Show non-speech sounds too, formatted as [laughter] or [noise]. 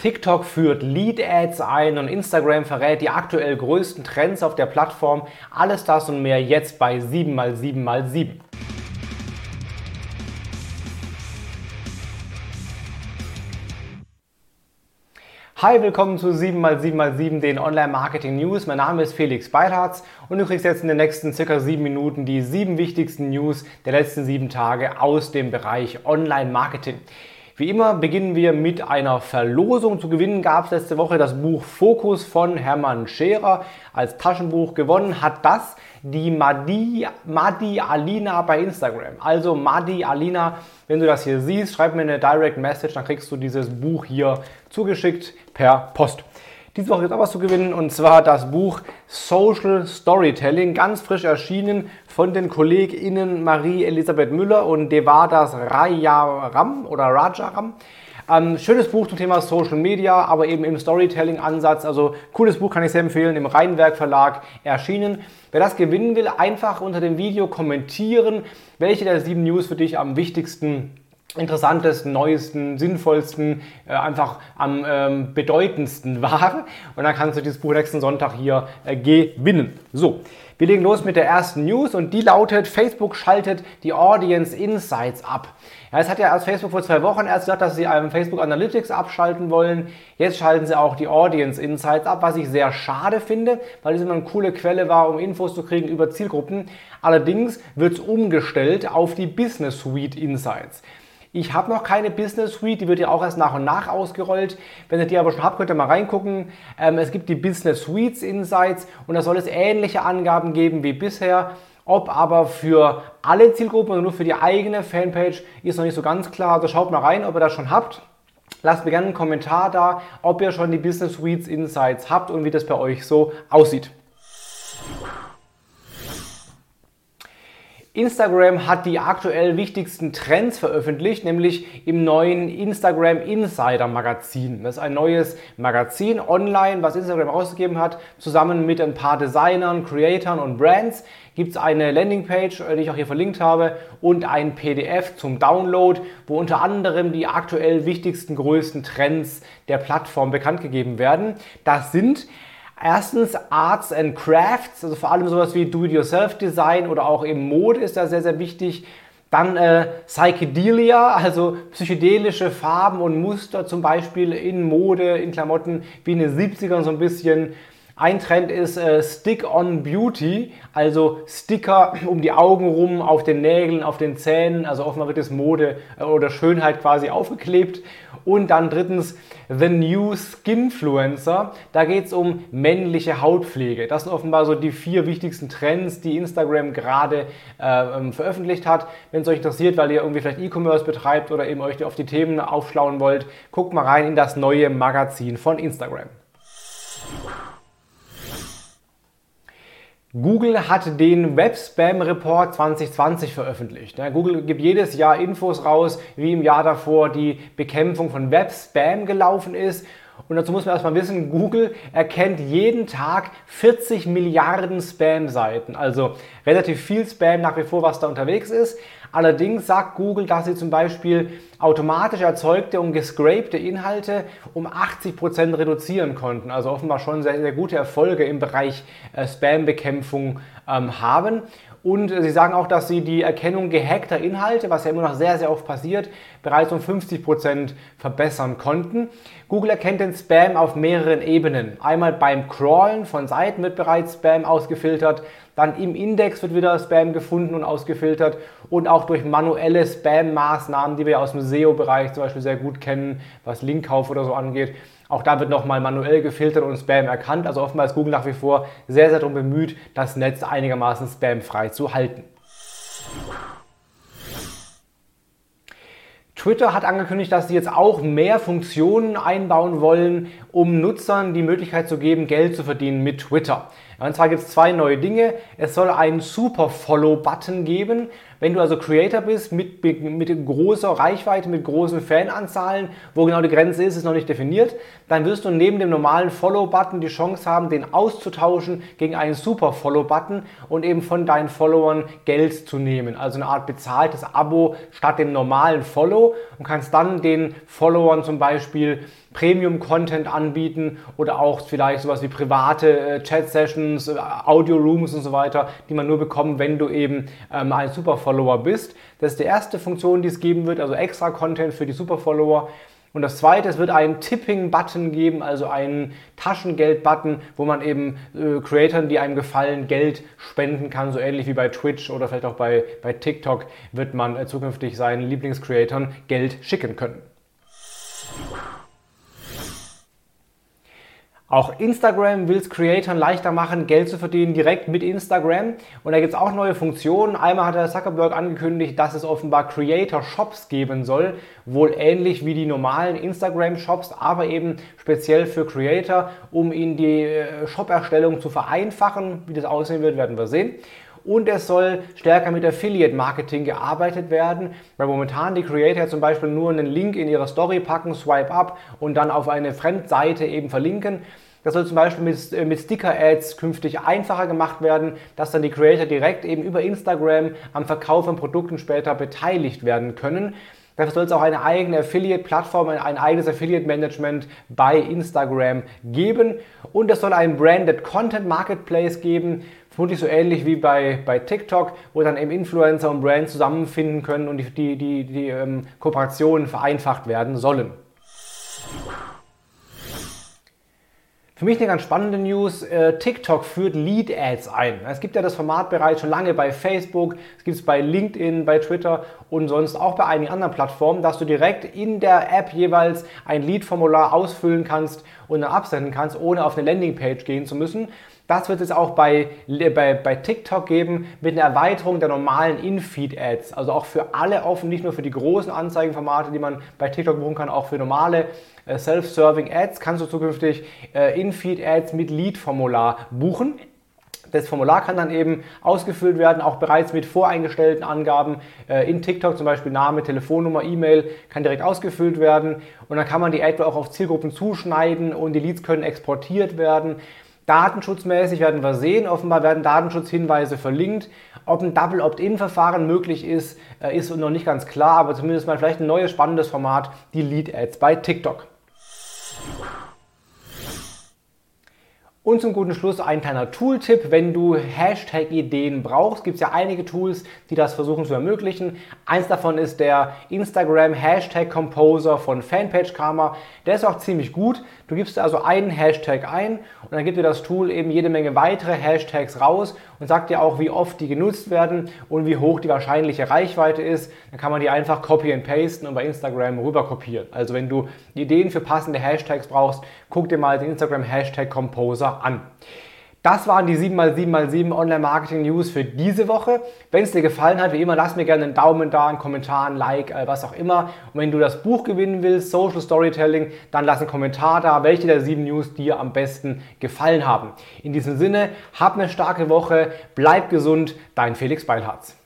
TikTok führt Lead-Ads ein und Instagram verrät die aktuell größten Trends auf der Plattform. Alles das und mehr jetzt bei 7x7x7. Hi, willkommen zu 7x7x7, den Online-Marketing News. Mein Name ist Felix Beilharz und du kriegst jetzt in den nächsten circa sieben Minuten die sieben wichtigsten News der letzten sieben Tage aus dem Bereich Online-Marketing. Wie immer beginnen wir mit einer Verlosung. Zu gewinnen gab es letzte Woche das Buch Fokus von Hermann Scherer als Taschenbuch. Gewonnen hat das die Madi, Madi Alina bei Instagram. Also Madi Alina, wenn du das hier siehst, schreib mir eine Direct Message, dann kriegst du dieses Buch hier zugeschickt per Post. Diese Woche gibt es auch was zu gewinnen und zwar das Buch Social Storytelling, ganz frisch erschienen von den KollegInnen Marie-Elisabeth Müller und Devadas Rajaram oder Rajaram. Ähm, schönes Buch zum Thema Social Media, aber eben im Storytelling-Ansatz. Also cooles Buch kann ich sehr empfehlen, im Rheinwerk Verlag erschienen. Wer das gewinnen will, einfach unter dem Video kommentieren, welche der sieben News für dich am wichtigsten interessantesten, neuesten, sinnvollsten, äh, einfach am ähm, bedeutendsten [laughs] war. Und dann kannst du dieses Buch nächsten Sonntag hier äh, gewinnen. So, wir legen los mit der ersten News und die lautet, Facebook schaltet die Audience Insights ab. Ja, es hat ja als Facebook vor zwei Wochen erst gesagt, dass sie einem Facebook Analytics abschalten wollen. Jetzt schalten sie auch die Audience Insights ab, was ich sehr schade finde, weil es immer eine coole Quelle war, um Infos zu kriegen über Zielgruppen. Allerdings wird es umgestellt auf die Business Suite Insights. Ich habe noch keine Business Suite, die wird ja auch erst nach und nach ausgerollt. Wenn ihr die aber schon habt, könnt ihr mal reingucken. Ähm, es gibt die Business Suites Insights und da soll es ähnliche Angaben geben wie bisher. Ob aber für alle Zielgruppen oder nur für die eigene Fanpage ist noch nicht so ganz klar. Also schaut mal rein, ob ihr das schon habt. Lasst mir gerne einen Kommentar da, ob ihr schon die Business Suites Insights habt und wie das bei euch so aussieht. Instagram hat die aktuell wichtigsten Trends veröffentlicht, nämlich im neuen Instagram Insider Magazin. Das ist ein neues Magazin online, was Instagram ausgegeben hat. Zusammen mit ein paar Designern, Creatoren und Brands gibt es eine Landingpage, äh, die ich auch hier verlinkt habe, und ein PDF zum Download, wo unter anderem die aktuell wichtigsten, größten Trends der Plattform bekannt gegeben werden. Das sind Erstens Arts and Crafts, also vor allem sowas wie Do-it-yourself-Design oder auch eben Mode ist da sehr, sehr wichtig. Dann äh, Psychedelia, also psychedelische Farben und Muster, zum Beispiel in Mode, in Klamotten, wie in den 70ern so ein bisschen. Ein Trend ist äh, Stick-on Beauty, also Sticker um die Augen rum, auf den Nägeln, auf den Zähnen, also offenbar wird es Mode äh, oder Schönheit quasi aufgeklebt. Und dann drittens The New Skinfluencer, da geht es um männliche Hautpflege. Das sind offenbar so die vier wichtigsten Trends, die Instagram gerade äh, ähm, veröffentlicht hat. Wenn es euch interessiert, weil ihr irgendwie vielleicht E-Commerce betreibt oder eben euch auf die Themen aufschlauen wollt, guckt mal rein in das neue Magazin von Instagram. Google hat den Web Spam Report 2020 veröffentlicht. Google gibt jedes Jahr Infos raus, wie im Jahr davor die Bekämpfung von Web Spam gelaufen ist. Und dazu muss man erstmal wissen, Google erkennt jeden Tag 40 Milliarden Spam-Seiten. Also relativ viel Spam nach wie vor, was da unterwegs ist. Allerdings sagt Google, dass sie zum Beispiel automatisch erzeugte und gescrapte Inhalte um 80% reduzieren konnten. Also offenbar schon sehr, sehr gute Erfolge im Bereich äh, Spam-Bekämpfung ähm, haben. Und sie sagen auch, dass sie die Erkennung gehackter Inhalte, was ja immer noch sehr, sehr oft passiert, bereits um 50% verbessern konnten. Google erkennt den Spam auf mehreren Ebenen. Einmal beim Crawlen von Seiten wird bereits Spam ausgefiltert, dann im Index wird wieder Spam gefunden und ausgefiltert und auch durch manuelle Spam-Maßnahmen, die wir aus dem SEO-Bereich zum Beispiel sehr gut kennen, was Linkkauf oder so angeht. Auch da wird nochmal manuell gefiltert und Spam erkannt. Also offenbar ist Google nach wie vor sehr, sehr darum bemüht, das Netz einigermaßen spamfrei zu halten. Twitter hat angekündigt, dass sie jetzt auch mehr Funktionen einbauen wollen, um Nutzern die Möglichkeit zu geben, Geld zu verdienen mit Twitter. Und zwar gibt es zwei neue Dinge. Es soll einen Super Follow-Button geben. Wenn du also Creator bist mit, mit großer Reichweite, mit großen Fananzahlen, wo genau die Grenze ist, ist noch nicht definiert, dann wirst du neben dem normalen Follow-Button die Chance haben, den auszutauschen gegen einen Super Follow-Button und eben von deinen Followern Geld zu nehmen. Also eine Art bezahltes Abo statt dem normalen Follow und kannst dann den Followern zum Beispiel Premium-Content anbieten oder auch vielleicht sowas wie private äh, Chat-Sessions, äh, Audio-Rooms und so weiter, die man nur bekommt, wenn du eben ähm, ein Super-Follower bist. Das ist die erste Funktion, die es geben wird, also extra Content für die Super-Follower. Und das zweite, es wird einen Tipping-Button geben, also einen Taschengeld-Button, wo man eben äh, Creatoren, die einem gefallen, Geld spenden kann, so ähnlich wie bei Twitch oder vielleicht auch bei, bei TikTok, wird man äh, zukünftig seinen Lieblingscreatoren Geld schicken können. Auch Instagram will es Creatoren leichter machen, Geld zu verdienen direkt mit Instagram. Und da gibt es auch neue Funktionen. Einmal hat der Zuckerberg angekündigt, dass es offenbar Creator Shops geben soll. Wohl ähnlich wie die normalen Instagram Shops, aber eben speziell für Creator, um ihnen die äh, Shop-Erstellung zu vereinfachen. Wie das aussehen wird, werden wir sehen und es soll stärker mit Affiliate Marketing gearbeitet werden, weil momentan die Creator zum Beispiel nur einen Link in ihre Story packen, swipe up und dann auf eine Fremdseite eben verlinken. Das soll zum Beispiel mit, äh, mit Sticker-Ads künftig einfacher gemacht werden, dass dann die Creator direkt eben über Instagram am Verkauf von Produkten später beteiligt werden können. Dafür soll es auch eine eigene Affiliate-Plattform, ein eigenes Affiliate-Management bei Instagram geben. Und es soll einen Branded Content Marketplace geben, vermutlich so ähnlich wie bei, bei TikTok, wo dann eben Influencer und Brands zusammenfinden können und die, die, die, die ähm, Kooperationen vereinfacht werden sollen. Für mich eine ganz spannende News. Äh, TikTok führt Lead Ads ein. Es gibt ja das Format bereits schon lange bei Facebook, es gibt es bei LinkedIn, bei Twitter und sonst auch bei einigen anderen Plattformen, dass du direkt in der App jeweils ein Lead-Formular ausfüllen kannst und dann absenden kannst, ohne auf eine Landingpage gehen zu müssen. Das wird es auch bei, bei, bei TikTok geben mit einer Erweiterung der normalen In-Feed-Ads. Also auch für alle offen, nicht nur für die großen Anzeigenformate, die man bei TikTok buchen kann, auch für normale äh, Self-Serving Ads kannst du zukünftig äh, In-Feed-Ads mit Lead-Formular buchen. Das Formular kann dann eben ausgefüllt werden, auch bereits mit voreingestellten Angaben äh, in TikTok, zum Beispiel Name, Telefonnummer, E-Mail, kann direkt ausgefüllt werden. Und dann kann man die Ad auch auf Zielgruppen zuschneiden und die Leads können exportiert werden. Datenschutzmäßig werden wir sehen, offenbar werden Datenschutzhinweise verlinkt. Ob ein Double Opt-in-Verfahren möglich ist, äh, ist noch nicht ganz klar, aber zumindest mal vielleicht ein neues spannendes Format, die Lead Ads bei TikTok. Und zum guten Schluss ein kleiner Tooltip. Wenn du Hashtag-Ideen brauchst, gibt es ja einige Tools, die das versuchen zu ermöglichen. Eins davon ist der Instagram Hashtag Composer von Fanpage Karma. Der ist auch ziemlich gut. Du gibst also einen Hashtag ein und dann gibt dir das Tool eben jede Menge weitere Hashtags raus und sagt dir auch, wie oft die genutzt werden und wie hoch die wahrscheinliche Reichweite ist. Dann kann man die einfach copy and pasten und bei Instagram rüber kopieren. Also wenn du Ideen für passende Hashtags brauchst, guck dir mal den Instagram Hashtag Composer an. Das waren die 7x7x7 Online-Marketing News für diese Woche. Wenn es dir gefallen hat, wie immer, lass mir gerne einen Daumen da, einen Kommentar, ein Like, äh, was auch immer. Und wenn du das Buch gewinnen willst, Social Storytelling, dann lass einen Kommentar da, welche der sieben News dir am besten gefallen haben. In diesem Sinne, hab eine starke Woche, bleib gesund, dein Felix Beilharz.